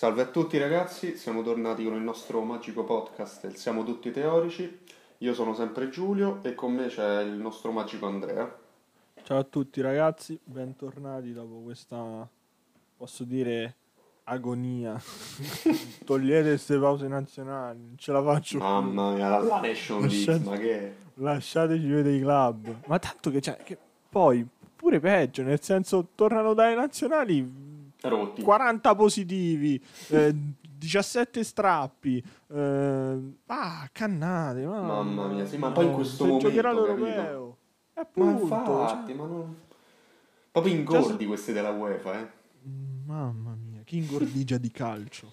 Salve a tutti ragazzi, siamo tornati con il nostro magico podcast il Siamo tutti teorici. Io sono sempre Giulio e con me c'è il nostro magico Andrea. Ciao a tutti ragazzi, bentornati dopo questa, posso dire, agonia. Togliete queste pause nazionali, non ce la faccio più. Mamma mia, la Nation League, ma che? Lasciateci vedere i club. Ma tanto che c'è, che poi pure peggio, nel senso tornano dalle nazionali Rotti. 40 positivi, eh, 17 strappi. Eh, ah, cannate. Mamma mia, sì, ma poi in questo momento, giocherà l'europeo. E Ma appunto, infatti, cioè, ma non... Proprio ingordi queste della UEFA, eh. mm, mamma mia, chi ingordigia di calcio.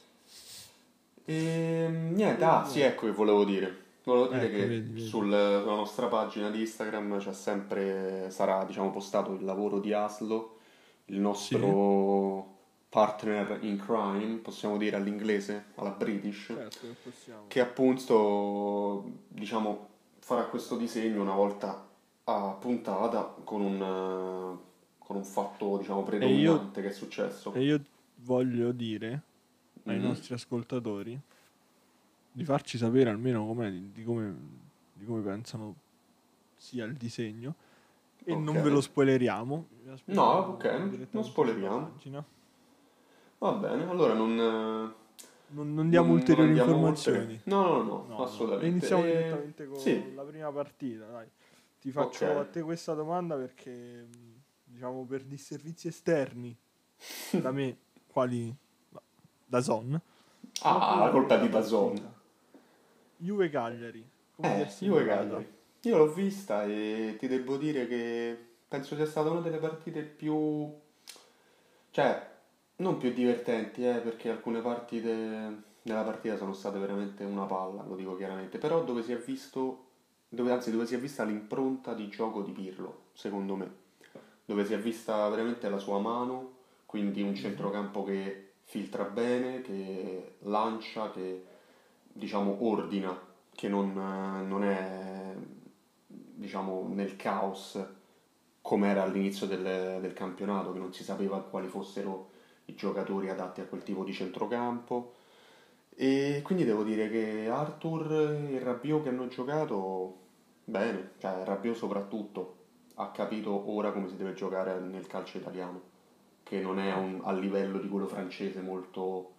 E niente, ah sì, ecco che volevo dire. Volevo dire Ecco, che vedi, vedi. sul- sulla nostra pagina di Instagram c'è sempre, sarà diciamo postato il lavoro di Aslo, il nostro partner in crime, possiamo dire all'inglese, alla British, Certo che appunto diciamo farà questo disegno una volta a puntata con un, con un fatto diciamo predominante che è successo. E io voglio dire ai Mhm. nostri ascoltatori di farci sapere almeno di, come, di come pensano sia il disegno e non Ok. ve lo spoileriamo. No, ok, non spoileriamo. Va bene, allora non... eh, Non, non diamo Non- ulteriori non andiamo informazioni. oltre. No, no, no, No, no. assolutamente. Iniziamo Eh, direttamente con sì. la prima partita, dai. Ti faccio Ok. a te questa domanda perché, diciamo, per disservizi esterni da me, quali da Zon. Ah, la colpa di Dazon. Juve Cagliari. Eh, io sembrata? Cagliari. Io l'ho vista e ti devo dire che penso sia stata una delle partite più... Cioè, non più divertenti, eh, perché alcune parti de- della partita sono state veramente una palla, lo dico chiaramente, però dove si è visto, dove, anzi dove si è vista l'impronta di gioco di Pirlo, secondo me, dove si è vista veramente la sua mano, quindi un centrocampo che filtra bene, che lancia, che diciamo ordina, che non, non è diciamo nel caos come era all'inizio del, del campionato, che non si sapeva quali fossero i giocatori adatti a quel tipo di centrocampo. E quindi devo dire che Arthur e Rabiot che hanno giocato bene, cioè Rabiot soprattutto ha capito ora come si deve giocare nel calcio italiano, che non è un- a livello di quello francese molto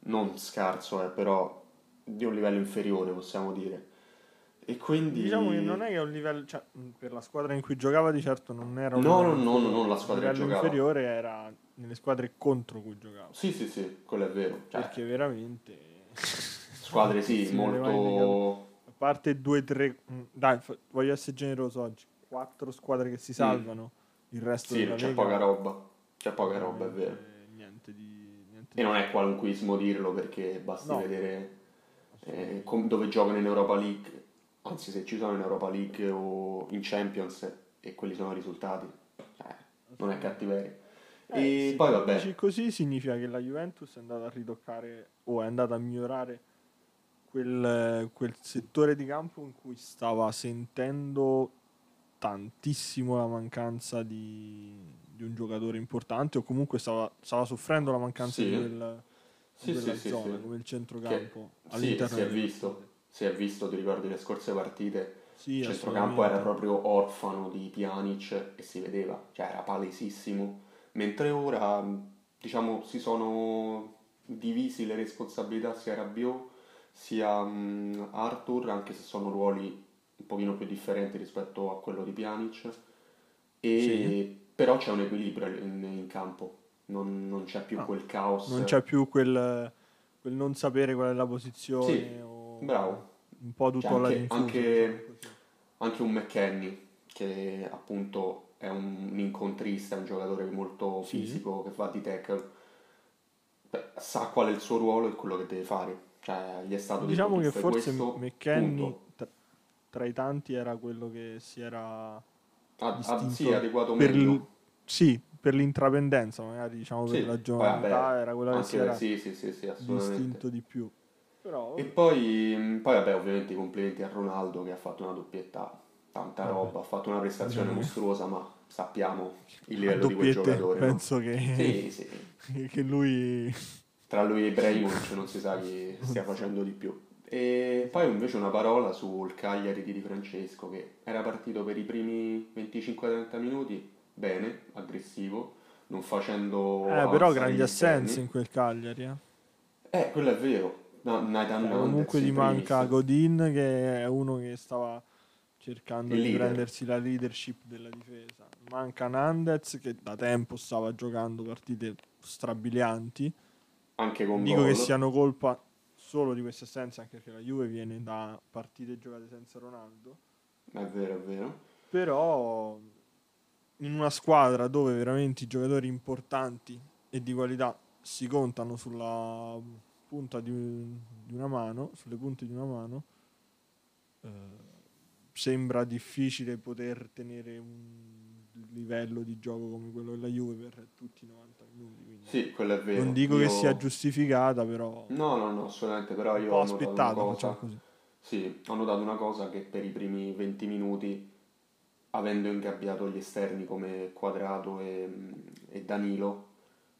non scarso, eh, però di un livello inferiore possiamo dire. E quindi Diciamo che non è che è un livello, cioè, per la squadra in cui giocava di certo non era un No, livello no, no, inferiore. non la squadra livello giocava. inferiore era nelle squadre contro cui giocava. Sì, sì, sì, quello è vero. Cioè, Perché veramente... squadre sì, molto... A parte due, tre... mh, Dai, voglio essere generoso oggi. Quattro squadre che si salvano, il resto Mm. Sì, c'è Lega, poca roba. C'è poca roba, è vero. Niente di... Niente E di- non è qualunquismo dirlo perché basti No. vedere eh, dove giocano in Europa League, anzi se ci sono in Europa League o in Champions e quelli sono i risultati. Cioè, non è cattiveria. Eh, e se poi vabbè, dici così significa che la Juventus è andata a ritoccare o è andata a migliorare quel, quel settore di campo in cui stava sentendo tantissimo la mancanza di, di un giocatore importante o comunque stava, stava soffrendo la mancanza Sì. di, quel, Sì, di quella sì, zona sì. come il centrocampo sì, all'interno si è visto. si è visto, ti ricordi le scorse partite, Sì, il centrocampo era proprio orfano di Pjanic e si vedeva, cioè era palesissimo. Mentre ora, diciamo, si sono divisi le responsabilità sia Rabiot sia mm, Arthur, anche se sono ruoli un pochino più differenti rispetto a quello di Pjanic. E Sì. però c'è un equilibrio in, in campo, non, non c'è più Ah, quel caos. non c'è più quel, quel non sapere qual è la posizione Sì, o bravo. un po' tutto Cioè, alla anche- anche- diciamo anche un McKenny che appunto è un incontrista, è un giocatore molto Sì. fisico che fa di tackle, sa qual è il suo ruolo e quello che deve fare. Cioè, gli è stato detto Diciamo che forse McKenny tra, tra i tanti era quello che si era Ah, ah, distinto sì, adeguato per meglio. il- sì, per l'intrapendenza, magari diciamo Sì, per la giovane vabbè, era quella che si era sì, sì, sì, sì, assolutamente. distinto di più. Però E poi, poi, vabbè, ovviamente i complimenti a Ronaldo che ha fatto una doppietta, tanta roba, ha fatto una prestazione Vabbè. mostruosa, ma sappiamo il livello di quel giocatore. no? penso che, Sì, sì. che lui tra lui e Ibrahimovic non si sa chi stia facendo di più. E poi invece una parola sul Cagliari di Di Francesco che era partito per i primi 25-30 minuti bene, aggressivo, non facendo... Eh, però grandi assenze in quel Cagliari. Eh, eh quello è vero. No, Nathan cioè, comunque gli manca Godin che è uno che stava cercando di prendersi la leadership della difesa. Manca Nandez che da tempo stava giocando partite strabilianti. Anche con Dico gol. che siano colpa solo di queste assenze, anche perché la Juve viene da partite giocate senza Ronaldo. È vero, è vero. Però in una squadra dove veramente i giocatori importanti e di qualità si contano sulla punta di, di una mano, sulle punte di una mano, eh, sembra difficile poter tenere un livello di gioco come quello della Juve per tutti i 90 minuti. Sì, quello è vero. Non dico io... che sia giustificata, però... No, no, no, assolutamente, però io ho aspettato, una cosa... così. Sì, ho notato una cosa che per i primi 20 minuti, avendo ingabbiato gli esterni come Quadrato e, e Danilo,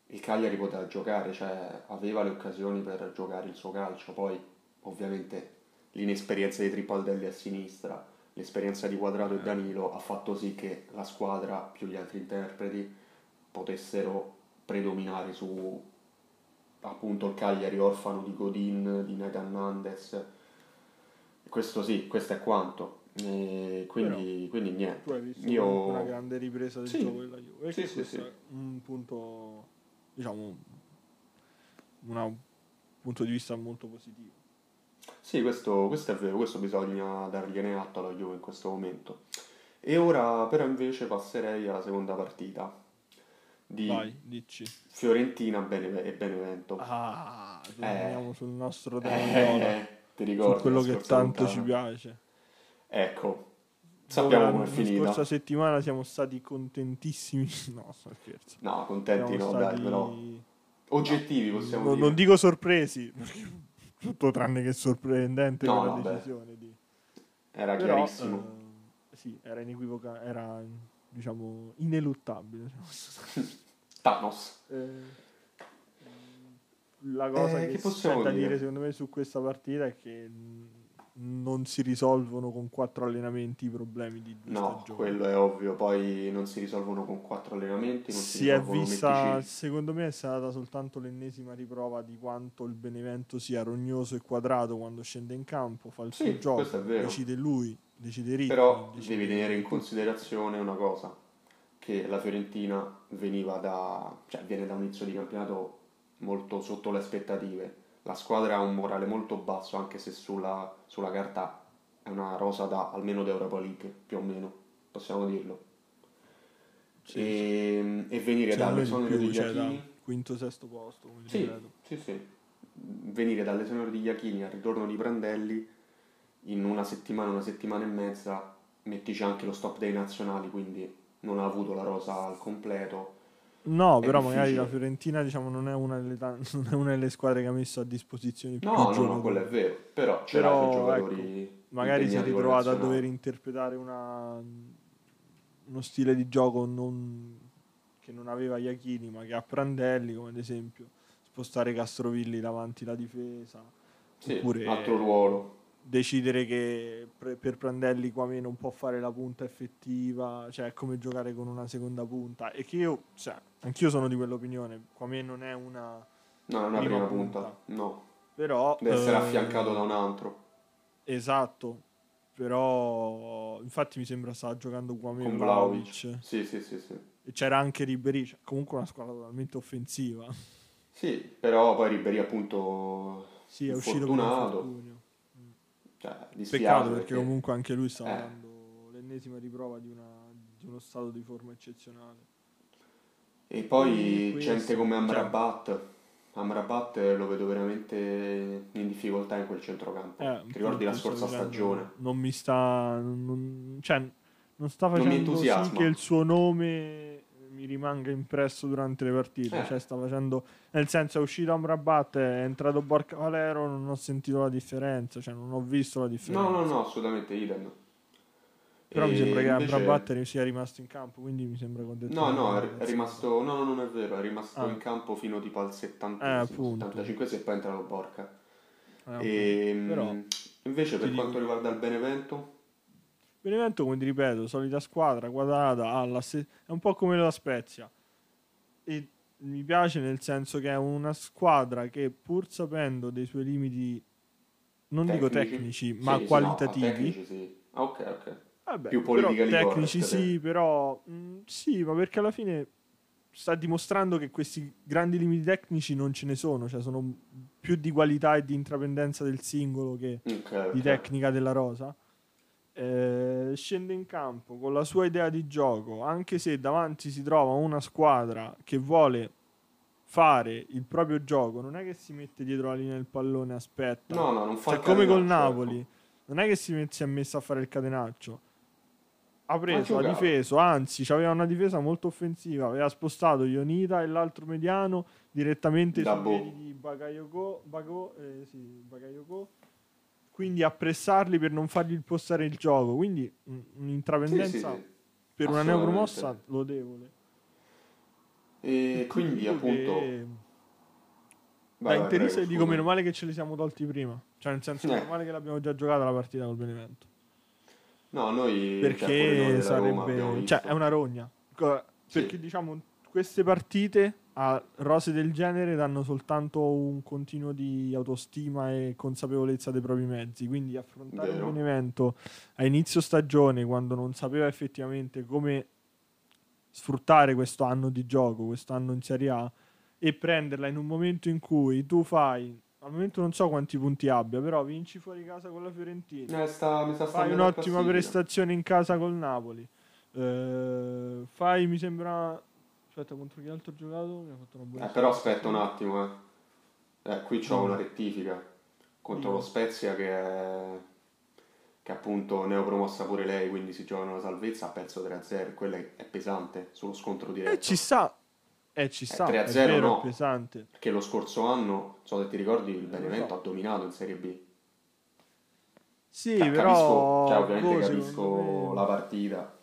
il Cagliari poteva giocare, cioè aveva le occasioni per giocare il suo calcio, poi ovviamente l'inesperienza di Tripaldelli a sinistra, l'esperienza di Quadrato e Danilo ha fatto sì che la squadra più gli altri interpreti potessero predominare su appunto il Cagliari orfano di Godin, di Nathan Nandes. Questo sì, questo è quanto. E quindi, quindi niente. Tu hai visto Io... una grande ripresa del sì. gioco della Juve. Sì, sì, sì. un punto diciamo, un punto di vista molto positivo. Sì, questo, questo, è vero, questo bisogna dargliene atto alla Juve in questo momento. E ora però invece passerei alla seconda partita di Vai, dici. Fiorentina e Benevento. Ah, torniamo eh, sul nostro Daniolo. Eh, ti ricordo. Su quello che tanto lontana. ci piace. Ecco, Sappiamo come è finita. La scorsa settimana siamo stati contentissimi. No, sto scherzo. No, contenti siamo no, stati... dai, però. Oggettivi possiamo no, dire. Non dico sorpresi, tutto tranne che sorprendente no, la vabbè. decisione di... Era però, chiarissimo. Uh, sì, era inequivoca, era diciamo ineluttabile. Thanos. Eh, la cosa eh, che, che c'è da dire secondo me su questa partita è che non si risolvono con quattro allenamenti i problemi di due no, stagioni. quello è ovvio, poi non si risolvono con quattro allenamenti, non si, si è vista, secondo me è stata soltanto l'ennesima riprova di quanto il Benevento sia rognoso e quadrato quando scende in campo, fa il sì, suo gioco, decide lui, decide Ricci. Però decide devi tenere in considerazione una cosa, che la Fiorentina veniva da, cioè viene da un inizio di campionato molto sotto le aspettative la squadra ha un morale molto basso, anche se sulla, sulla carta è una rosa da almeno d'Europa League, più o meno, possiamo dirlo. Sì, e, sì. e, venire dall'esonero di Iachini... Quinto, sesto posto, sì, sì, sì. Venire dall'esonero di Iachini al ritorno di Prandelli in una settimana, una settimana e mezza, mettici anche lo stop dei nazionali, quindi non ha avuto la rosa al completo No, però difficile. magari la Fiorentina diciamo, non, è delle, non, è una delle, squadre che ha messo a disposizione più no, no, no, quello è vero, però c'era però, giocatori ecco, magari si è ritrovato a dover interpretare una, uno stile di gioco non, che non aveva Iachini ma che ha Prandelli, come ad esempio spostare Castrovilli davanti la difesa. Sì, oppure, altro ruolo decidere che per Prandelli Quame non può fare la punta effettiva, cioè è come giocare con una seconda punta. E che io, cioè, anch'io sono di quell'opinione. Quame non è una. No, è una prima, prima punta. punta. no. Però. Deve essere eh, affiancato da un altro. Esatto. Però, infatti, mi sembra stava giocando Quame con Vlaovic. Sì, sì, sì, sì. E c'era anche Ribéry, cioè, comunque una squadra totalmente offensiva. Sì, però poi Ribéry appunto. Sì, è uscito con un cioè, Peccato perché, perché, comunque anche lui sta eh. dando l'ennesima riprova di, una, di, uno stato di forma eccezionale. E poi e gente come Amrabat. Cioè, Amrabat lo vedo veramente in difficoltà in quel centrocampo. Eh, Ti ricordi la scorsa stagione? Non mi sta. Non, cioè, non sta facendo non sì che il suo nome mi rimanga impresso durante le partite. Eh. Cioè, sta facendo. Nel senso, è uscito Amrabat, è entrato Borca Valero, non ho sentito la differenza, cioè non ho visto la differenza. No, no, no, assolutamente idem. Però mi E sembra che invece- Amrabat sia rimasto in campo, quindi mi sembra che ho detto No, no, è, rimasto. No, no, non è vero, è rimasto Ah. in campo fino tipo al 70 Eh, appunto. 75 e poi è entrato Borca. Eh. E Però invece per quanto dico- riguarda il Benevento, Benevento, come ti ripeto, solita squadra, quadrata, ha la se- è un po' come la Spezia. E mi piace nel senso che è una squadra che pur sapendo dei suoi limiti, non dico tecnici, ma Sì, sì, qualitativi, no, tecnici sì. Ah, ok, ok. Vabbè, Più però tecnici correct, sì, però mh, sì, ma perché alla fine sta dimostrando che questi grandi limiti tecnici non ce ne sono, cioè sono più di qualità e di intraprendenza del singolo che Ok, di ok. tecnica della rosa. Eh, scende in campo con la sua idea di gioco, anche se davanti si trova una squadra che vuole fare il proprio gioco, non è che si mette dietro la linea del pallone aspetta. No, no, non fa Cioè, come col Napoli, ecco. non è che si, met- si è messo a fare il catenaccio. Ha preso, ha difeso, anzi, aveva una difesa molto offensiva. Aveva spostato Ionita e l'altro mediano direttamente Da sui Bo. piedi di Bakayoko, Bago, eh, sì, Bakayoko. Quindi a pressarli per non fargli impostare il gioco. Quindi un- Sì, sì, per una neopromossa lodevole. E quindi Dico appunto... che- Vai, da vai, interista prego, dico meno male che ce li siamo tolti prima. Cioè, nel senso, Eh. meno male che l'abbiamo già giocata la partita col Benevento. No, noi... cioè, perché Roma sarebbe cioè è una rogna Co- Sì. perché diciamo queste partite a rose del genere danno soltanto un continuo di autostima e consapevolezza dei propri mezzi quindi affrontare Vero. un evento a inizio stagione quando non sapeva effettivamente come sfruttare questo anno di gioco questo anno in Serie A e prenderla in un momento in cui tu fai al momento non so quanti punti abbia però vinci fuori casa con la Fiorentina Eh, sta, sta fai un'ottima prestazione in casa col Napoli. Eh, fai, mi sembra. Aspetta, contro chi altro ho giocato? Mi ha fatto una buona Eh, però aspetta un attimo, eh. Eh, qui c'ho Mm. una rettifica contro lo Spezia che è che appunto neopromossa pure lei, quindi si giocano la salvezza, ha perso 3-0, quella è pesante sullo scontro diretto. Eh, ci sta. Eh, ci sta. 3 a è 0 vero, no. pesante. Perché lo scorso anno, non so se ti ricordi, il Benevento so. ha dominato in Serie B. Sì, Ca- però. capisco, cioè, ovviamente boh, capisco me- la partita.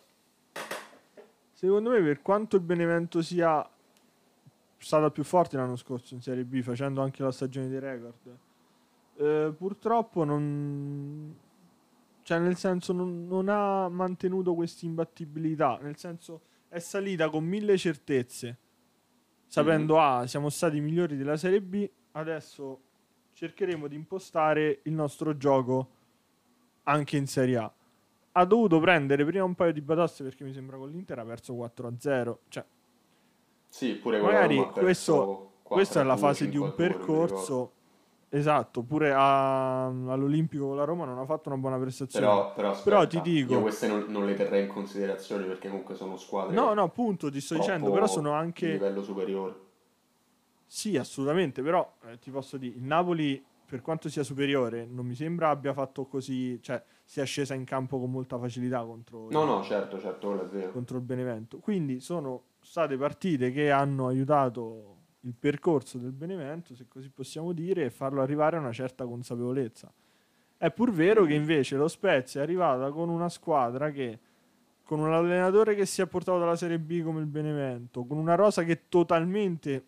Secondo me, per quanto il Benevento sia stata più forte l'anno scorso in Serie B, facendo anche la stagione dei record, eh, purtroppo non. Cioè, nel senso, non, non ha mantenuto questa imbattibilità. Nel senso, è salita con mille certezze, sapendo, ah, siamo stati i migliori della Serie B. Adesso cercheremo di impostare il nostro gioco anche in Serie A. Ha dovuto prendere prima un paio di batoste perché mi sembra con l'Inter ha perso 4-0. Cioè, Sì, pure magari questo, 4-2, questa è la fase di un 5-2, non mi ricordo. percorso. Esatto, pure a- all'Olimpico con la Roma non ha fatto una buona prestazione. Però, però, Però aspetta, ti dico- io queste non, non le terrei in considerazione perché comunque sono squadre no, no, appunto, ti sto dicendo, però sono anche... livello superiore. Sì, assolutamente, però eh, ti posso dire, il Napoli, per quanto sia superiore, non mi sembra abbia fatto così, cioè sia scesa in campo con molta facilità contro, No, il, no, certo, certo, contro il Benevento. Quindi sono state partite che hanno aiutato il percorso del Benevento, se così possiamo dire, e farlo arrivare a una certa consapevolezza. È pur vero che invece lo Spezia è arrivata con una squadra che con un allenatore che si è portato dalla Serie B come il Benevento, con una rosa che totalmente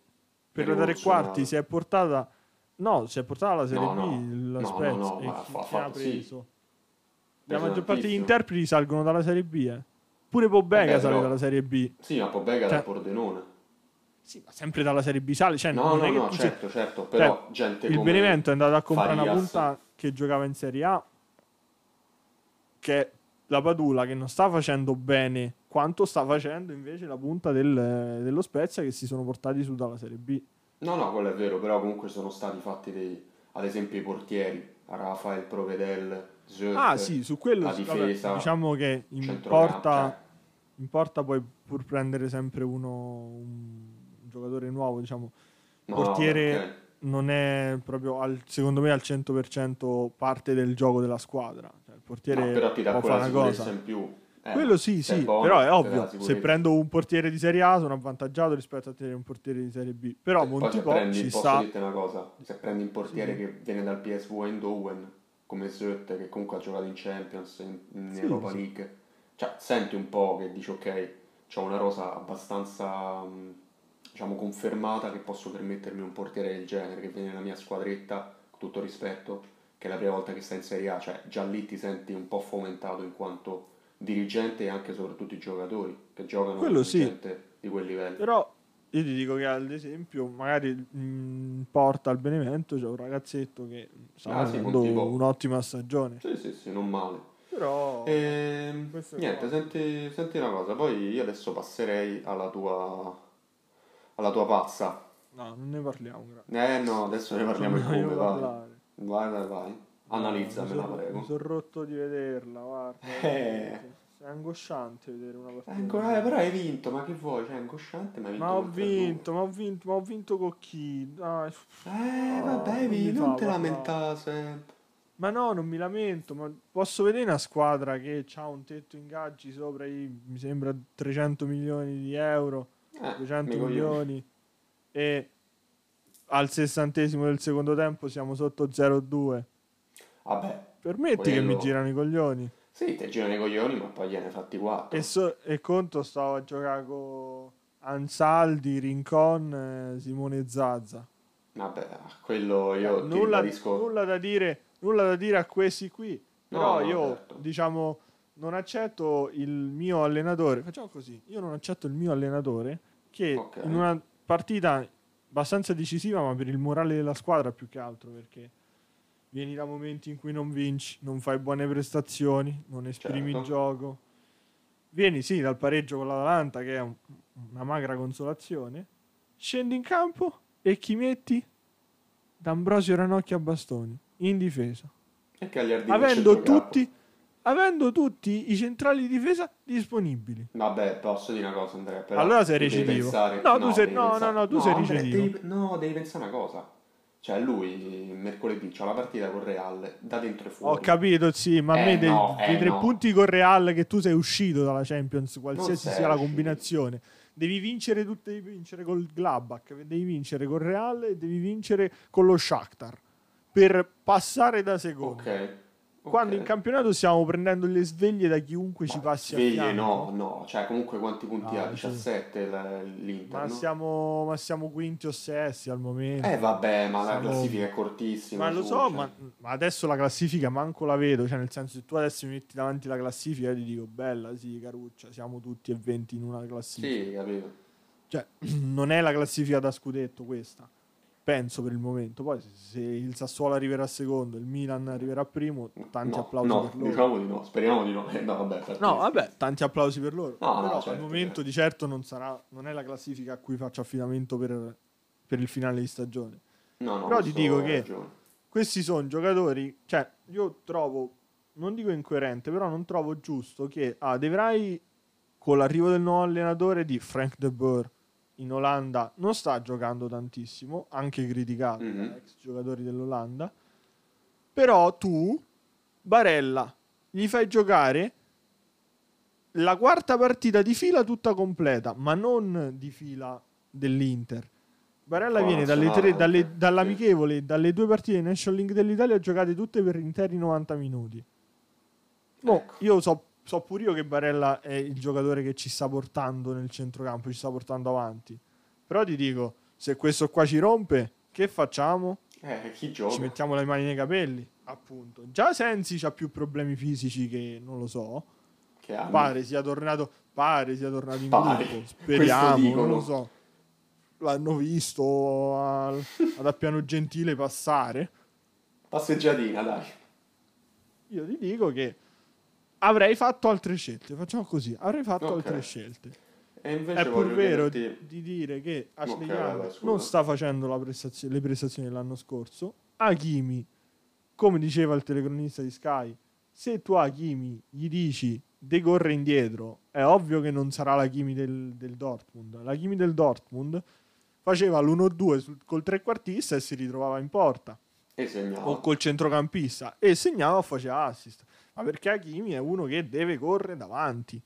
per la tre quarti si è portata no, si è portata alla Serie No, B no. la Spezia no, no, chi, chi ha fatto- sì. preso? La maggior parte degli interpreti salgono dalla Serie B, eh. Pure Pobega Vabbè, sale però- dalla Serie B. Sì, ma Pobega Cioè- da Pordenone. Sì, ma sempre dalla Serie B sale, cioè No, no, no, certo, certo, però gente il Benevento è andato a comprare una Farias. punta che giocava in Serie A che è la Padula che non sta facendo bene quanto sta facendo invece la punta del- dello Spezia che si sono portati su dalla Serie B. No, no, quello è vero, però comunque sono stati fatti dei, ad esempio i portieri, Rafael Provedel, Zöt, Ah sì, su quello la sì, vabbè, difesa, diciamo che in centrocampo, porta, cioè, in porta puoi pur prendere sempre uno un giocatore nuovo, diciamo. no, portiere- no, ok. non è proprio al, secondo me al 100% parte del gioco della squadra. Cioè, il portiere No, però ti dà può fare una cosa. in più. Eh, Quello sì, sì, buono, però è ovvio, se prendo un portiere di Serie A sono avvantaggiato rispetto a tenere un portiere di Serie B. Però Poi se Montipò prendi, ci posso sta. dirti una cosa, se prendi un portiere Sì. che viene dal PSV Eindhoven, come Zöt, che comunque ha giocato in Champions, in, Sì, Europa sì. League, cioè, senti un po' che dici ok, ho una rosa abbastanza, mh, diciamo, confermata che posso permettermi un portiere del genere che viene nella mia squadretta, con tutto rispetto, che è la prima volta che sta in Serie A, cioè già lì ti senti un po' fomentato in quanto dirigente e anche soprattutto i giocatori che giocano Quello sì. di quel livello. Però io ti dico che ad esempio, magari in porta al Benevento c'è un ragazzetto che sta Ah, sì, facendo tipo- un'ottima stagione. Sì, sì, sì, non male. Però Ehm, Queste niente, senti, senti una cosa, poi io adesso passerei alla tua, alla tua pazza. no, non ne parliamo. grazie. Eh no, adesso ne parliamo Non come, vai. parlare. Vai, Analizzamela, mi prego. sono rotto di vederla, guarda. Eh. È angosciante vedere una partita. Ancora- eh, però hai vinto, ma che vuoi? Cioè, è angosciante, ma hai vinto Ma ho col 3-2. vinto, ma ho vinto, ma ho vinto con chi? Dai. Eh, vabbè, non vi- mi non fa te lamentare sempre. Ma no, non mi lamento, ma posso vedere una squadra che ha un tetto ingaggi sopra i, mi sembra 300 milioni di euro, Eh, 200 mi coglioni. milioni e al sessantesimo del secondo tempo siamo sotto 0-2. Vabbè, Permetti che mi Quello- girano i coglioni. sì, ti girano i coglioni, ma poi gliene fatti 4. E, so- e conto stavo a giocare con Ansaldi, Rincon, eh, Simone Zazza. Vabbè, quello io ti nulla, nulla da dire, nulla da dire a questi qui. Però No, io, certo. diciamo, non accetto il mio allenatore. Facciamo così: io non accetto il mio allenatore che Ok. in una partita abbastanza decisiva, ma per il morale della squadra più che altro perché. Vieni da momenti in cui non vinci, non fai buone prestazioni, non esprimi Certo. il gioco. Vieni sì dal pareggio con l'Atalanta, che è un- una magra consolazione. Scendi in campo e chi metti? D'Ambrosio Ranocchia a bastoni in difesa. Avendo tutti, avendo tutti i centrali di difesa disponibili. Vabbè, posso dire una cosa, Andrea. Però Allora sei recidivo. pensare- No, tu sei- no, no, no, tu sei Andrea, recidivo. devi- no, devi pensare una cosa. Cioè, lui mercoledì c'ha la partita con Real da dentro e fuori. Ho capito, sì, ma a Eh, me dei, no, dei eh, tre no. punti con Real che tu sei uscito dalla Champions, qualsiasi sia la combinazione. Devi vincere tutte, devi vincere col Gladbach, devi vincere col Real e devi vincere con lo Shakhtar per passare da secondo. Ok. Quando in campionato stiamo prendendo le sveglie da chiunque ci Ma passi a sveglie, fianco. no, no. Cioè, comunque quanti punti Ah, ha? sì. 17 la- l'Inter, Ma, no? siamo, ma siamo quinti o sesti al momento. Eh vabbè, ma la Siamo- classifica è cortissima. Ma lo so, cioè. ma, ma adesso la classifica manco la vedo. Cioè, nel senso, se tu adesso mi metti davanti la classifica, io ti dico, bella, sì, Caruccia, siamo tutti e 20 in una classifica. Sì, capito. Cioè, non è la classifica da scudetto questa. Penso per il momento. Poi, se, il Sassuolo arriverà secondo, il Milan arriverà primo, tanti no, applausi no, per loro. diciamo di no. Speriamo di no. Eh, no, vabbè, No, vabbè, tanti applausi per loro. No, Però certo, al momento certo. di certo non sarà, non è la classifica a cui faccio affidamento per, per il finale di stagione. No, no, però ti dico che- ragione. Questi sono giocatori, cioè io trovo, non dico incoerente, però non trovo giusto che ah, De Vrij con l'arrivo del nuovo allenatore di Frank de Boer in Olanda non sta giocando tantissimo, anche criticato Mhm. da ex giocatori dell'Olanda. Però tu, Barella, gli fai giocare la quarta partita di fila tutta completa, ma non di fila dell'Inter. Barella Oh, viene dalle tre, dalle- dall'amichevole e dalle due partite di National League dell'Italia giocate tutte per interi 90 minuti. Mo, Ecco. io so, so pure io che Barella è il giocatore che ci sta portando nel centrocampo, ci sta portando avanti. Però ti dico, se questo qua ci rompe, che facciamo? Eh, chi Ci gioca? mettiamo le mani nei capelli, appunto. Già Sensi ha più problemi fisici che non lo so. Che anni? Pare sia tornato, pare sia tornato in Pare. gruppo. Speriamo, non lo so. L'hanno visto al, ad Appiano Gentile passare. Passeggiatina, dai. Io ti dico che avrei fatto altre scelte. Facciamo così, avrei fatto Ok. altre scelte. E invece È pur vero chiederti... di dire che Ashley Ok, Young non sta facendo la prestazio- le prestazioni dell'anno scorso. Hakimi, come diceva il telecronista di Sky, se tu a Hakimi gli dici decorre indietro, è ovvio che non sarà l'Hakimi del, del Dortmund. L'Hakimi del Dortmund faceva l'1-2 sul- col trequartista e si ritrovava in porta E segnava. o col centrocampista e segnava o faceva assist. Ma perché Hakimi è uno che deve correre davanti.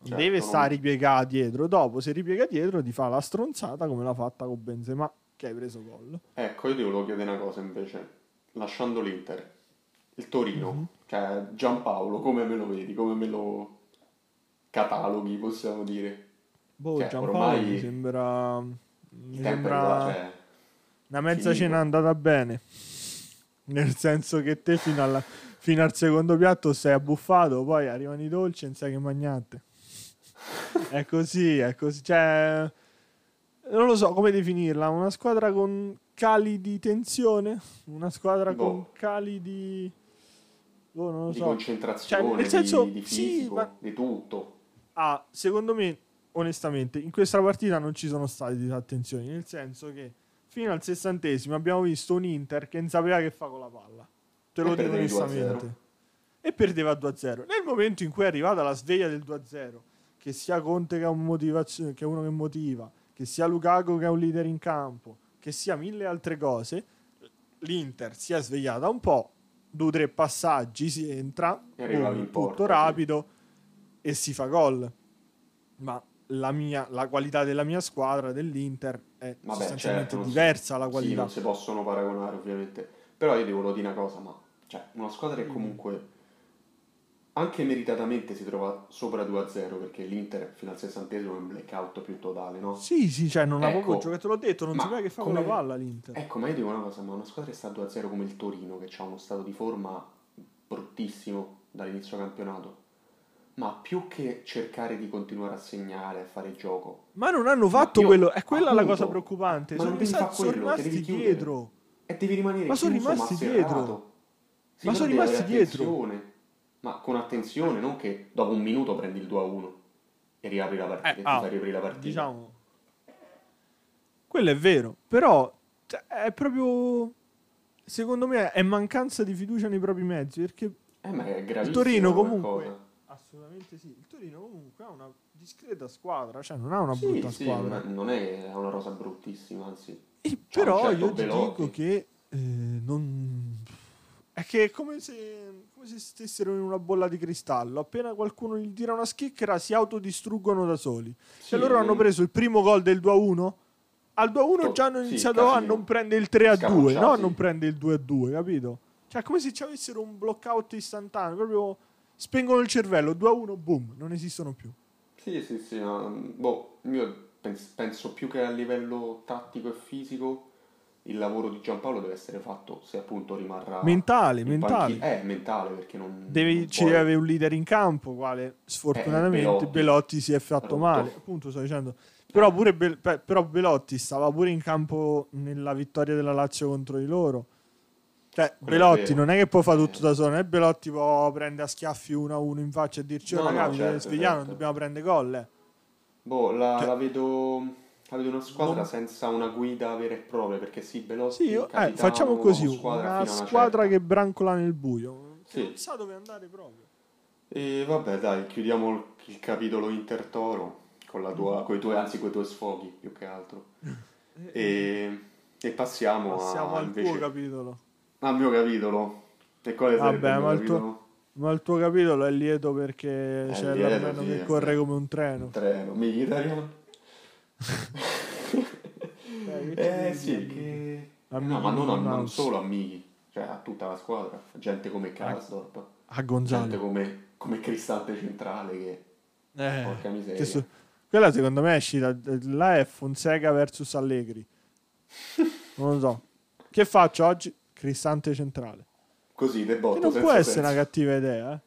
Certo, deve non- stare ripiegato dietro. Dopo, se ripiega dietro, ti fa la stronzata come l'ha fatta con Benzema, che hai preso gol. Ecco, io ti volevo chiedere una cosa invece. Lasciando l'Inter, il Torino, Mhm. cioè Giampaolo, come me lo vedi? Come me lo, cataloghi, possiamo dire. Boh, Cioè, Giampaolo ormai mi sembra... Mi è sembra cioè, una mezza finito. cena andata bene. Nel senso che te fino, alla- fino al secondo piatto sei abbuffato, poi arrivano i dolci e non sai che magnate. è così, è così. Cioè, non lo so come definirla. Una squadra con cali di tensione? Una squadra Boh. con cali di... Boh, non lo di so. concentrazione, Cioè, nel senso, di, di sì, fisico, ma- di tutto. Ah, secondo me, onestamente, in questa partita non ci sono state disattenzioni, nel senso che fino al sessantesimo abbiamo visto un Inter che non sapeva che fa con la palla. Te lo dico perdevi 2-0. onestamente. E perdeva 2-0. Nel momento in cui è arrivata la sveglia del 2-0, che sia Conte che è, un che è uno che motiva, che sia Lukaku che è un leader in campo, che sia mille altre cose, l'Inter si è svegliata un po', due o tre passaggi, si entra, boom, porta, tutto sì. rapido e si fa gol. Ma la, mia, la qualità della mia squadra, dell'Inter, è Vabbè, sostanzialmente certo, si- diversa la Sì, qualità. non si possono paragonare ovviamente. Però io devo dire una cosa, ma cioè, una squadra Mm. che comunque anche meritatamente si trova sopra 2-0 perché l'Inter fino al sessantesimo è un blackout più totale, no? Sì, sì, cioè non ha Ecco. proprio giocato, te l'ho detto, non sapeva che fa come- con la palla l'Inter. Ecco, ma io dico una cosa, ma una squadra che sta a 2-0 come il Torino, che ha uno stato di forma bruttissimo dall'inizio campionato, ma più che cercare di continuare a segnare, a fare gioco, Ma non hanno fatto io- quello, è quella la appunto, cosa preoccupante. ma Sono, non devi fare sono quello, te rimasti devi chiudere. dietro. E devi rimanere Ma sono rimasti serrato. Sì, Ma sono rimasti dietro. Ma con attenzione, non che dopo un minuto prendi il 2 a 1 e riapri la partita, Eh, ah, fai riaprire la partita. Diciamo, quello è vero, però cioè, è proprio, secondo me, è mancanza di fiducia nei propri mezzi, perché Eh, ma è il Torino comunque, cosa. assolutamente sì, il Torino comunque ha una discreta squadra, cioè non ha una Sì, brutta sì, squadra. non è una rosa bruttissima, anzi. E però certo io ti Belotti. dico che eh, non... È che è come se, come se stessero in una bolla di cristallo. Appena qualcuno gli tira una schicchera si autodistruggono da soli. Sì, Cioè loro hanno preso il primo gol del 2-1. Al 2-1 To- già hanno sì, iniziato a casino. non prendere il 3-2, no? Scapacciati. Non prende il 2-2, capito? Cioè come se ci avessero un blockout istantaneo. Proprio spengono il cervello, 2-1, boom, non esistono più. Sì, sì, sì, ma, boh, io pens- penso più che a livello tattico e fisico il lavoro di Giampaolo deve essere fatto se appunto rimarrà Mentale, mentale. panchina. Eh, mentale, perché non... Devi- non ci puoi- deve avere un leader in campo, quale sfortunatamente Eh, Belotti. Belotti. si è fatto Rotto. male. Appunto, sto dicendo. Però, pure pe- però Belotti stava pure in campo nella vittoria della Lazio contro di loro. Cioè, Quello è Belotti vero. non è che può fare tutto Eh. da solo, non è Belotti può prendere a schiaffi uno a uno in faccia e dirci: No, Oh, no, ragazzi, certo, svegliamo, certo. dobbiamo prendere gol. eh." Boh, la, Cioè- la vedo... Vedo una squadra Non- senza una guida vera e propria, perché sì, Belotti, Sì, io- eh, facciamo così: uomo squadra una squadra certa. che brancola nel buio, Sì. non sa dove andare proprio. E vabbè, dai, chiudiamo il, il capitolo Inter-Toro con la tua, coi tuoi, anzi, con i tuoi sfoghi, più che altro. E, e passiamo, Passiamo a, al invece, tuo capitolo. al mio capitolo. E quale sarebbe Vabbè, mio ma il tuo- capitolo? Ma il tuo capitolo è lieto perché c'è lieto, sì, che è corre come un treno. Un treno, Mkhitaryan. Eh, Eh sì, che... A no, ma non, non Mouse. solo a Mighi, cioè a tutta la squadra. Gente come Karsdorp, A gente Gonzalo. come, come Cristante Centrale che... Eh, Porca miseria. che su- Quella secondo me è uscita. Là è Fonseca versus Allegri. Non lo so. Che faccio oggi? Cristante centrale. Così, de botto, Che non può essere senso. una cattiva idea, eh.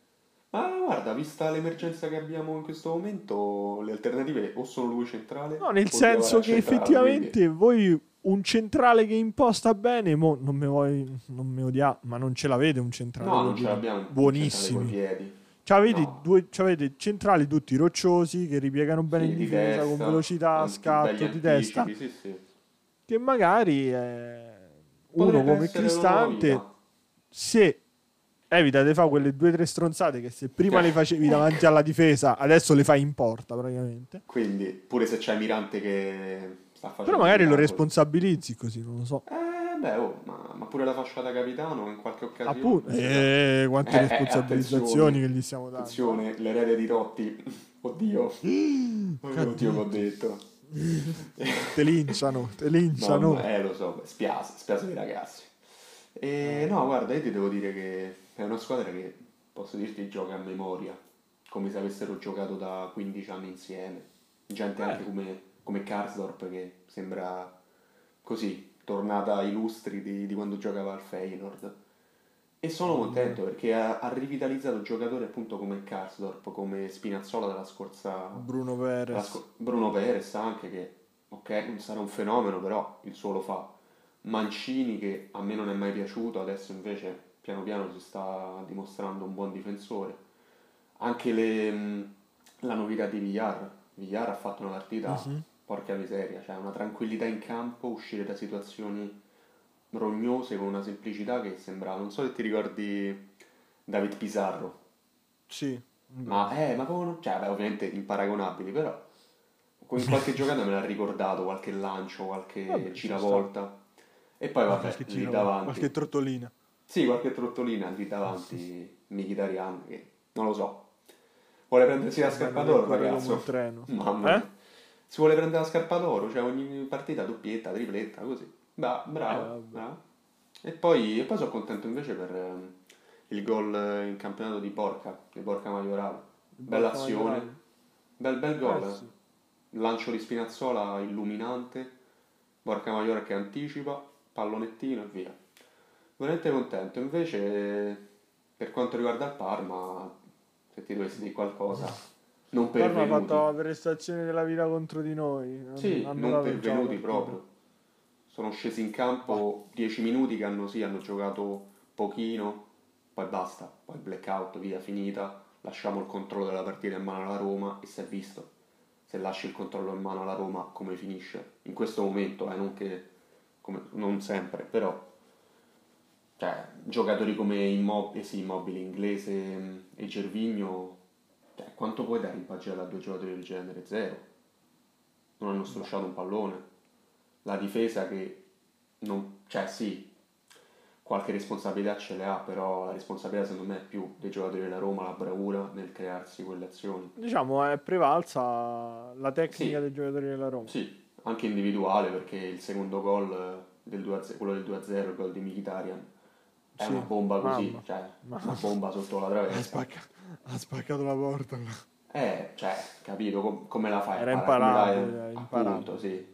Ma guarda, vista l'emergenza che abbiamo in questo momento, le alternative o sono lui centrale No, nel senso che effettivamente voi un centrale che imposta bene, mo non mi vuoi non mi odia, ma non ce l'avete un quindi- centrale No, non ce l'abbiamo piedi. C'avete, No. due, c'avete centrali tutti rocciosi che ripiegano bene Sì, in di difesa testa, con velocità, con scatto di testa. Sì, sì. Che magari eh, uno come Cristante, se evita di fare quelle due o tre stronzate che se prima Eh. le facevi davanti alla difesa, adesso le fai in porta praticamente. Quindi, pure se c'è Mirante che sta facendo... Però magari lo responsabilizzi così, non lo so. Eh, beh, oh, ma, ma pure la fascia da capitano in qualche occasione... Appunto, eh, quante Eh, eh, responsabilizzazioni che gli stiamo dando. Attenzione, l'erede di Totti. Oddio. Oddio che ho detto. Te linciano, te linciano. Mamma, eh, lo so, spiace, spiace dei ragazzi. E no, guarda, io ti devo dire che è una squadra che, posso dirti, gioca a memoria. come se avessero giocato da 15 anni insieme. Gente Eh. anche come, come Karsdorp che sembra così, tornata ai lustri di, di quando giocava al Feyenoord. E sono contento perché ha, ha rivitalizzato giocatori appunto come Karsdorp, come Spinazzola della scorsa... Bruno Perez. sco- Bruno Perez anche che, ok, non sarà un fenomeno però il suo lo fa. Mancini che a me non è mai piaciuto, adesso invece piano piano si sta dimostrando un buon difensore. Anche le, la novità di Villar. Villar ha fatto una partita, Mhm. porca miseria, cioè una tranquillità in campo, uscire da situazioni rognose con una semplicità che sembrava, non so se ti ricordi David Pizarro, Sì. ma, eh, ma non- cioè, beh, ovviamente imparagonabili, però in qualche giocata me l'ha ricordato, qualche lancio, qualche Vabbè, giravolta. E poi vabbè, qualche, lì davanti. qualche trottolina. Sì, qualche trottolina lì davanti, Mkhitaryan, che non lo so. Vuole prendersi la scarpa d'oro, ragazzo. un treno. Mamma Eh? Si vuole prendere la scarpa d'oro, cioè ogni partita doppietta, tripletta, così. Bra- bravo, Eh, bravo. E poi, e poi sono contento invece per ehm, il gol in campionato di Porca, di Porca Maiorale. Bella Porca azione, Maiorale. bel, bel gol. Eh, eh. sì. Lancio di Spinazzola illuminante, Porca Maiora che anticipa, pallonettino e via. Veramente contento. Invece, per quanto riguarda il Parma, se ti dovessi dire qualcosa, non Parma ha pervenuti. fatto la prestazione della vita contro di noi. Non- Sì, hanno non pervenuti proprio. Sono scesi in campo 10 minuti che hanno, sì, hanno giocato pochino, poi basta, poi blackout, via, finita. Lasciamo il controllo della partita in mano alla Roma e si è visto. Se lasci il controllo in mano alla Roma, come finisce? In questo momento, eh, non, che, come- non sempre, però cioè, giocatori come Immobile, sì, Immobile, Inglese mm, e Gervigno, cioè, quanto puoi dare in pagella a due giocatori del genere? Zero. Non hanno strusciato un pallone. La difesa che, non, cioè sì, qualche responsabilità ce le ha, però la responsabilità secondo me è più dei giocatori della Roma, la bravura nel crearsi quelle azioni. Diciamo è prevalsa la tecnica Sì. dei giocatori della Roma. Sì, anche individuale perché il secondo gol eh, del 2-0, quello del 2-0, il gol di Mkhitaryan, è Sì, una bomba così, mamma. cioè Mamma. una bomba sotto la Ha, traversa. spacca- ha spaccato la porta. Eh, cioè, capito com- come la fai? Era è- imparabile. Appunto, sì.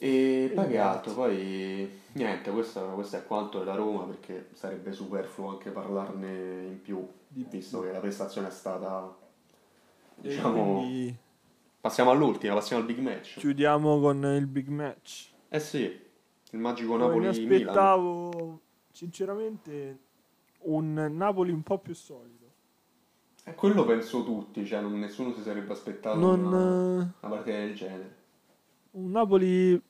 E poi che altro? Poi niente, questo, questo è quanto della Roma perché sarebbe superfluo anche parlarne in più, visto che la prestazione è stata, diciamo... quindi Passiamo all'ultima, passiamo al big match. chiudiamo con il big match. Eh sì, il magico Io mi aspettavo sinceramente un Napoli un po' più solido. Eh, quello penso tutti, cioè non- nessuno si sarebbe aspettato Non, una, eh, una partita del genere. un Napoli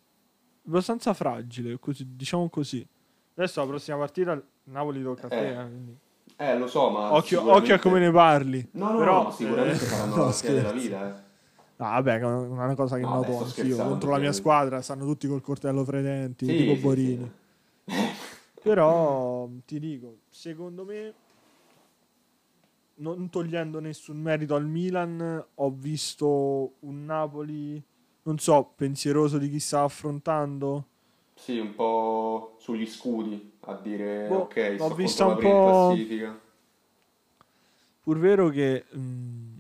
abbastanza fragile, così- diciamo così. Adesso la prossima partita Napoli tocca a te. Eh, eh, quindi. Eh, lo so, ma Occhio, sicuramente- occhio a come ne parli. No, no, Però, no, sicuramente eh, faranno no, la partita della vita, eh. Ah, vabbè, è una cosa che No, noto anch'io. Contro la mia squadra stanno tutti col coltello fredenti, Sì, tipo sì, Borini. sì. Però ti dico, secondo me, non togliendo nessun merito al Milan, ho visto un Napoli, non so, pensieroso di chi sta affrontando. Sì, un po' sugli scudi, a dire Boh, ok, l'ho sto vista contro un po'- classifica. Pur vero che mm,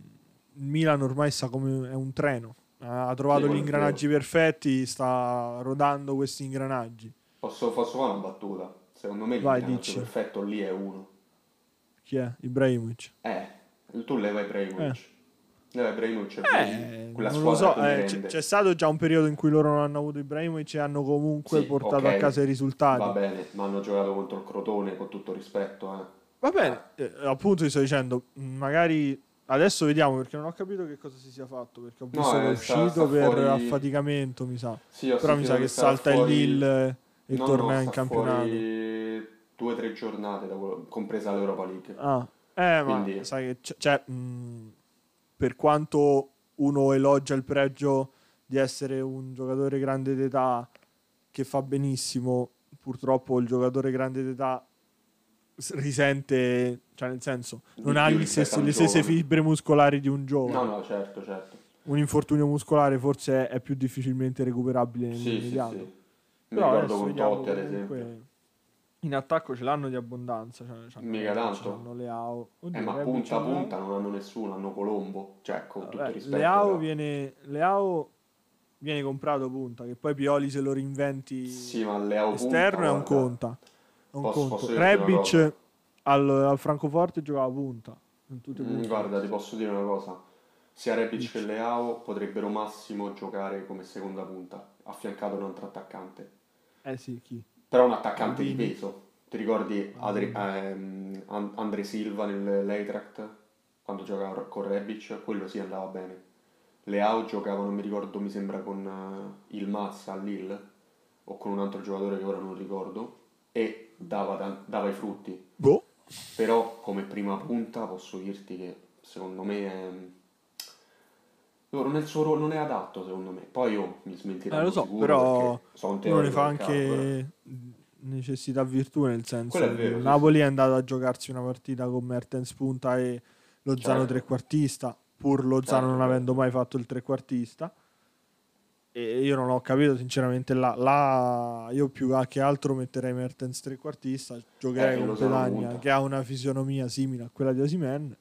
il Milan ormai sta come è un treno. Ha trovato Sì, gli ingranaggi perfetti, sta rodando questi ingranaggi. Posso, posso fare una battuta? Secondo me il Vai, dici. perfetto lì è uno. Chi è? Ibrahimovic. Eh, tu leva Ibrahimovic. Leva Ibrahimovic Eh, quella non lo so, eh, c'è, rende. c'è stato già un periodo in cui loro non hanno avuto Ibrahimovic e hanno comunque Sì, portato ok, a casa i risultati. Va bene, ma hanno giocato contro il Crotone con tutto rispetto, eh. Va bene, eh, appunto ti sto dicendo, magari adesso vediamo perché non ho capito che cosa si sia fatto, perché ho No, visto che è eh, sta- uscito sta per fuori- affaticamento, mi sa. Sì, Però mi sa che salta il fuori- Lille e No, torna no, in campionato. fuori due o tre giornate, da quello- compresa l'Europa League. Ah, eh, ma Quindi- sai che cioè, mh, per quanto uno elogia il pregio di essere un giocatore grande d'età che fa benissimo, purtroppo il giocatore grande d'età risente, cioè nel senso, non ha un le stesse fibre muscolari di un giovane. No, no, certo, certo. Un infortunio muscolare forse è più difficilmente recuperabile Sì, sì, nell'immediato. sì. Mi Però ricordo con vediamo Totti, ad esempio. In attacco ce l'hanno di abbondanza. Cioè, c'hanno Mica tanto. Leao. Oddio, Eh, ma punta Leao. punta non hanno nessuno, hanno Colombo. Cioè, con tutto Vabbè, il rispetto. Leao però. viene, Leao viene comprato punta, che poi Pioli se lo reinventi Sì, ma Leao punta, esterno è un guarda, conta. È un Posso- conto. posso Rebic al, al Francoforte giocava punta. Mm, guarda, ti posso dire una cosa. Sia Rebic che Leao potrebbero massimo giocare come seconda punta, affiancato da un altro attaccante. Eh sì, chi? Però un attaccante di Maldini. peso. Ti ricordi Adri- ehm, An- Andre Silva nell'Eintracht quando giocava con Rebic? Quello sì andava bene. Leao giocava, non mi ricordo, mi sembra con eh, il Mazza a Lille o con un altro giocatore che ora non ricordo e dava, dava i frutti. Boh. Però come prima punta posso dirti che secondo me è... non è il suo ruolo, non è adatto secondo me. Poi io mi smentirò Eh, lo so, però uno ne fa anche necessità virtù, nel senso è vero, il sì, Napoli è andato a giocarsi una partita con Mertens punta e Lozano Certo. trequartista, pur Lozano Certo, non certo. avendo mai fatto il trequartista. E io non ho capito sinceramente là, là io più che altro metterei Mertens trequartista, giocherei Eh, con Pedagna che ha una fisionomia simile a quella di Osimen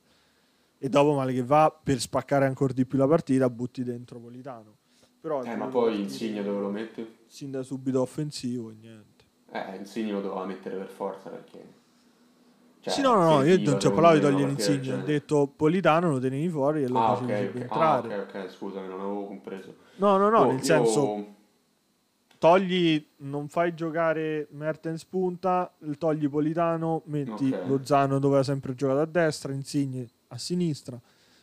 e dopo male che va per spaccare ancora di più la partita butti dentro Politano. Però Eh, ma poi Insigne dove lo metti? sin da subito offensivo e niente. Eh, Insigne lo doveva mettere per forza perché... cioè, sì, no, no, no, io non ci ho parlato di togliere Insigne, ho genere. detto Politano lo tenevi fuori e lo Ah, facevi ok, ok. Ah, subentrare. ok, ok, scusami, non avevo compreso. No, no, no, Oh, nel io- senso togli, non fai giocare Mertens punta, togli Politano, metti Ok. Lozano dove ha sempre giocato a destra, Insigne a sinistra,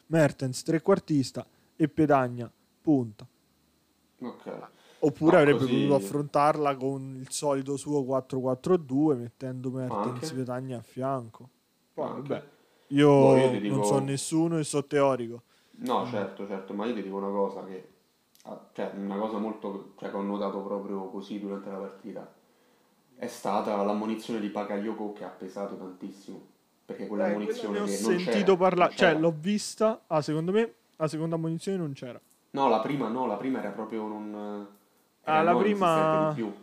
Mertens trequartista e Pedagna punta. Ok. Oppure Ma avrebbe così- potuto affrontarla con il solito suo 4-4-2 mettendo Mertens e Pedagna a fianco. Poi, Anche. vabbè, io, Boh, io dico- non so nessuno e so teorico. No, certo, certo, ma io ti dico una cosa che... ah, Cioè, una cosa molto... Cioè, che ho notato proprio così durante la partita. È stata l'ammonizione di Bakayoko che ha pesato tantissimo. Perché quella Eh, ammonizione quella ne ho che non c'era, sentito parlare, cioè l'ho vista, ah, secondo me la seconda ammonizione non c'era. No, la prima no, la prima era proprio non... Era Ah, la prima- di più.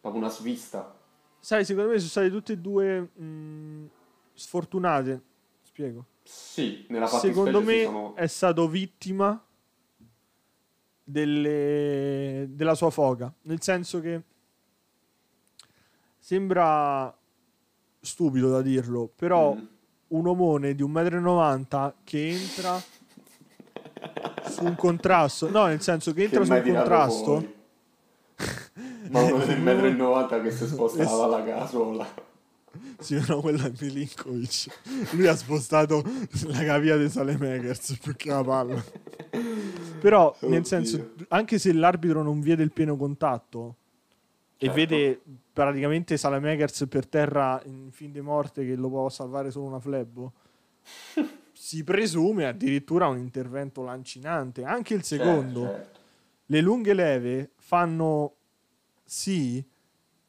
Proprio una svista. Sai, secondo me sono state tutte e due mh, sfortunate. Spiego. Sì, nella Secondo fattispecie me sono... è stato vittima delle- della sua foga. Nel senso che sembra stupido da dirlo, però Mm. un omone di 1,90 m che entra su un contrasto. No, nel senso che entra Che su un contrasto. Ma uno del metro e 90 che si spostava la casola. Sì, no, quello è Milinkovic. Lui ha spostato la cavia dei Salemakers più che la palla. Però, nel senso, anche se l'arbitro non vede il pieno contatto e Certo. vede praticamente Salemakers per terra in fin di morte che lo può salvare solo una flebbo, si presume addirittura un intervento lancinante. Anche il secondo. Certo, certo. le lunghe leve fanno sì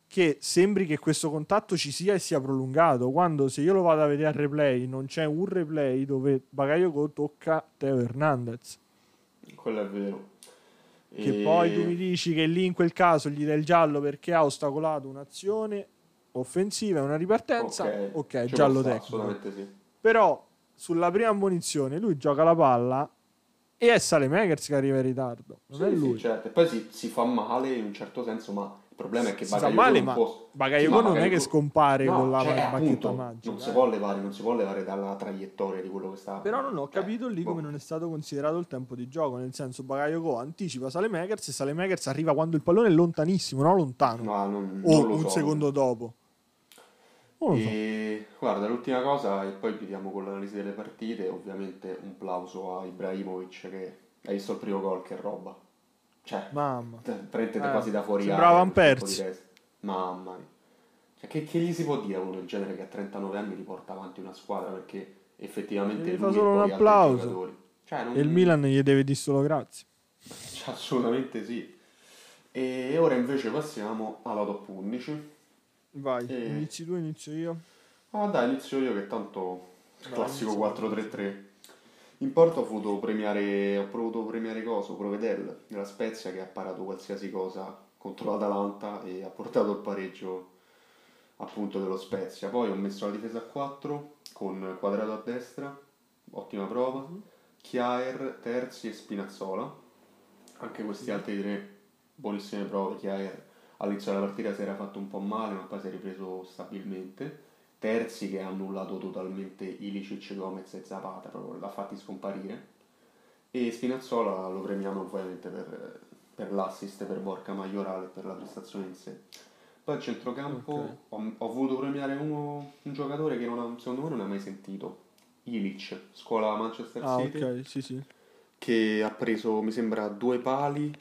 che sembri che questo contatto ci sia e sia prolungato quando se io lo vado a vedere al replay non c'è un replay dove Bagayoko tocca Teo Hernandez Quello è vero. Che E- poi tu mi dici che lì in quel caso gli dai il giallo perché ha ostacolato un'azione offensiva e una ripartenza Ok, ok, ci può giallo tecnico sì. però sulla prima ammonizione lui gioca la palla e è Salemakers che arriva in ritardo non è Sì, sì, lui certo. E poi si, si fa male in un certo senso, ma il problema è che si non ma può... Bagayoko Sì, ma non è che scompare No, con la cioè, bacchetta appunto, magica Non si, eh. può levare, non si può levare dalla traiettoria di quello che sta... però non ho cioè, capito lì boh. come non è stato considerato il tempo di gioco nel senso Bagayoko anticipa Salemakers e Salemakers arriva quando il pallone è lontanissimo non lontano No, non, o non un so. secondo dopo non lo so E guarda, l'ultima cosa, e poi chiudiamo con l'analisi delle partite, ovviamente un plauso a Ibrahimovic che hai visto il primo gol che roba. Cioè, mamma prendete Eh, quasi da fuori sembrava un testa. Mamma mia. Cioè, che, che gli si può dire a uno del genere che a 39 anni riporta avanti una squadra perché effettivamente Gli fa e solo un applauso. giocatori. Cioè, non- e il Milan gli deve dire solo grazie Cioè, Assolutamente sì. E ora invece passiamo alla top 11. vai Eh. inizi tu inizio io Ah dai, inizio io che tanto Vai, classico inizio. 4-3-3. In porto ho voluto premiare, ho voluto premiare Coso, Provedel, della Spezia che ha parato qualsiasi cosa contro l'Atalanta e ha portato il pareggio appunto dello Spezia. Poi ho messo la difesa a 4 con Quadrato a destra, ottima prova, mm-hmm. Chiaer, Terzi e Spinazzola. Anche questi mm-hmm. altri tre buonissime prove. Chiaer all'inizio della partita si era fatto un po' male, ma poi si è ripreso stabilmente. Terzi che ha annullato totalmente Ilicic, Gomez e Zapata, proprio l'ha fatti scomparire. E Spinazzola lo premiamo ovviamente per, per l'assist per Borca Maiorale e per la prestazione in sé. Poi al centrocampo okay. ho, ho, voluto premiare uno, un giocatore che ha, secondo me non ha mai sentito, Ilic, scuola Manchester ah, City, okay, sì, sì. che ha preso, mi sembra, due pali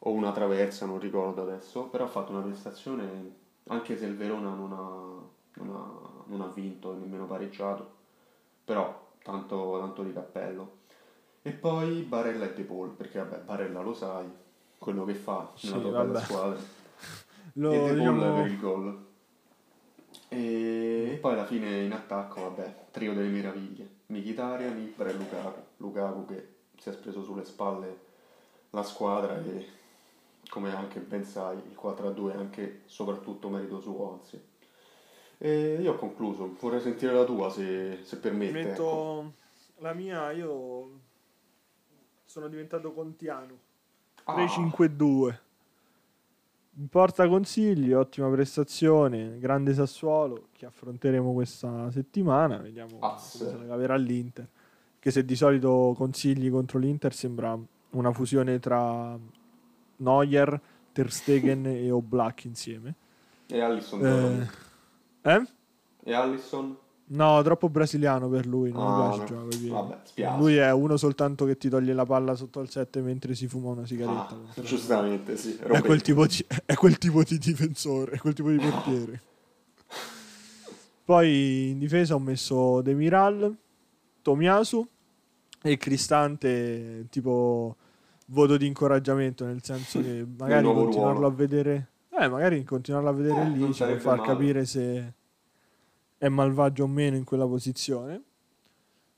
o una traversa, non ricordo adesso, però ha fatto una prestazione, anche se il Verona non ha, non ha, non ha vinto e nemmeno pareggiato, però tanto, tanto di cappello. E poi Barella e De Paul, perché vabbè, Barella lo sai, quello che fa nella sì, tua bella squadra lo, e De diciamo... per il gol. E, poi alla fine in attacco, vabbè, trio delle meraviglie. Mkhitaryan, Ibra e Lukaku. Lukaku che si è preso sulle spalle la squadra e come anche ben sai il 4-2 è anche soprattutto merito suo, anzi. E io ho concluso, vorrei sentire la tua se, se permette. Metto ecco. la mia, io sono diventato contiano. Ah. 3-5-2. In porta consigli, ottima prestazione, grande Sassuolo che affronteremo questa settimana, vediamo Azz. come se la caverà l'Inter, che se di solito consigli contro l'Inter sembra una fusione tra Neuer, Ter Stegen e Oblak insieme. E Allison. Eh? Eh? E Allison? No, troppo brasiliano per lui, non ah, mi piace no. giocare Vabbè. Lui è uno soltanto che ti toglie la palla sotto al 7 mentre si fuma una sigaretta. Ah, giustamente, sì. È quel, tipo di, è quel tipo di difensore, è quel tipo di portiere. Poi in difesa ho messo Demiral, Tomiasu e Cristante tipo voto di incoraggiamento, nel senso che magari continuarlo ruolo. a vedere... Eh, magari continuarlo a vedere eh, lì ci può far male. capire se è malvagio o meno in quella posizione.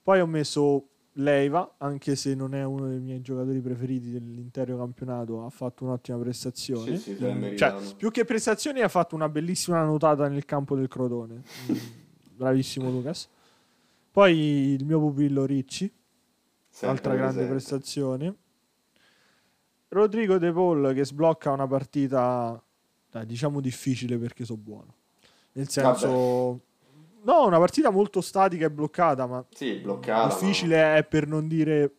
Poi ho messo Leiva, anche se non è uno dei miei giocatori preferiti dell'intero campionato, ha fatto un'ottima prestazione. Sì, sì, mm, cioè, più che prestazioni ha fatto una bellissima notata nel campo del Crotone. Mm, bravissimo Lucas. Poi il mio pupillo Ricci, Sempre altra grande presente. prestazione. Rodrigo De Paul che sblocca una partita, dai, diciamo difficile perché so buono. Nel senso... Vabbè No, una partita molto statica e bloccata, ma sì, bloccata, difficile ma... è per non dire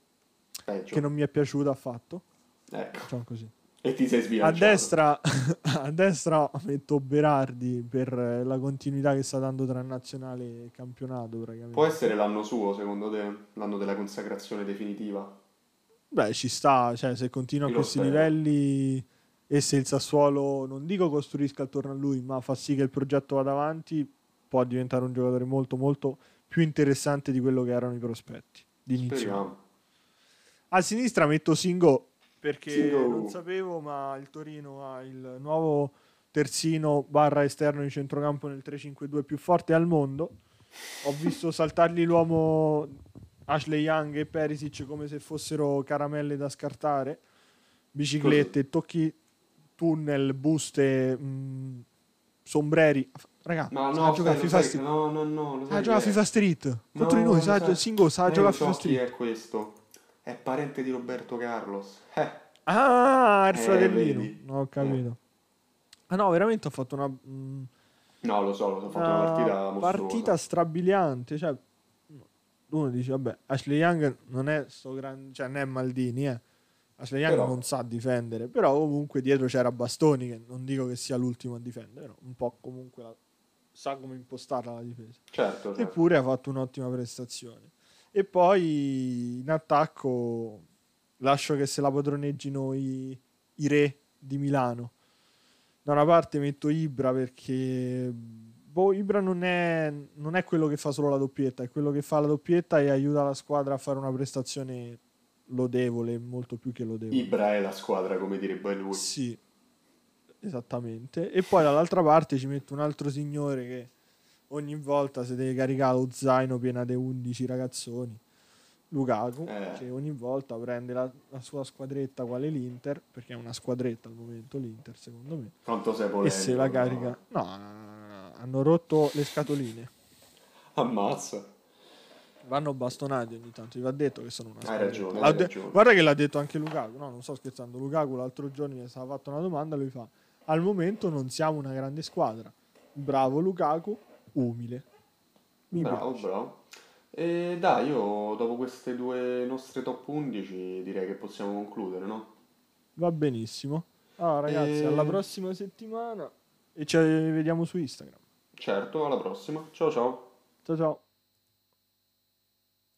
Peggio. che non mi è piaciuta affatto. Ecco. Facciamo così. E ti sei sbilanciato. A destra, a destra metto Berardi per la continuità che sta dando tra nazionale e campionato. Può essere l'anno suo, secondo te? L'anno della consacrazione definitiva? Beh, ci sta. Cioè, se continua a questi spero. livelli e se il Sassuolo, non dico costruisca attorno a lui, ma fa sì che il progetto vada avanti, può diventare un giocatore molto molto più interessante di quello che erano i prospetti di inizio. A sinistra metto Singo perché Singo. non sapevo, ma il Torino ha il nuovo terzino barra esterno di centrocampo nel 3-5-2 più forte al mondo. Ho visto saltargli l'uomo Ashley Young e Perisic come se fossero caramelle da scartare, biciclette, tocchi tunnel, buste, mh, sombreri. Raga, ma no, giocare FIFA Street. No, no, no. Sa giocare a FIFA Street. Contro di noi, sa, sai. Singo sa giocare FIFA Street. chi è questo? È parente di Roberto Carlos. Eh. Ah, il eh, fratellino. Vedi. No, ho capito. Eh. Ah no, veramente ho fatto una... Mh, no, lo so, ho fatto una, una partita mostruosa. Partita strabiliante, cioè... Uno dice, vabbè, Ashley Young non è sto grande... Cioè, non è Maldini, eh. Young però... non sa difendere, però comunque dietro c'era Bastoni, che non dico che sia l'ultimo a difendere, però un po' comunque la sa come impostarla la difesa. Certo, certo. Eppure ha fatto un'ottima prestazione. E poi in attacco lascio che se la padroneggino i, i re di Milano. Da una parte metto Ibra perché boh, Ibra non è, non è quello che fa solo la doppietta, è quello che fa la doppietta e aiuta la squadra a fare una prestazione lodevole, molto più che lodevole. Ibra è la squadra, come direbbe lui. Sì, Esattamente. E poi dall'altra parte ci metto un altro signore che ogni volta si deve caricare lo zaino pieno di 11 ragazzoni. Lukaku, eh. che ogni volta prende la, la, sua squadretta quale l'Inter, perché è una squadretta al momento l'Inter secondo me. Quanto sei polemico? E se la carica... No, no, no, no hanno rotto le scatoline. Ammazza. Vanno bastonati ogni tanto, gli va detto che sono una Hai squadra. ragione, Ha hai ragione. Guarda che l'ha detto anche Lukaku, no, non sto scherzando. Lukaku l'altro giorno mi stava fatto una domanda, lui fa: Al momento non siamo una grande squadra. Bravo Lukaku, umile. Mi bravo, piace. bravo. E dai, io dopo queste due nostre top 11 direi che possiamo concludere, no? Va benissimo. Allora, ragazzi, E- alla prossima settimana e ci vediamo su Instagram. Certo, alla prossima. Ciao ciao. Ciao ciao.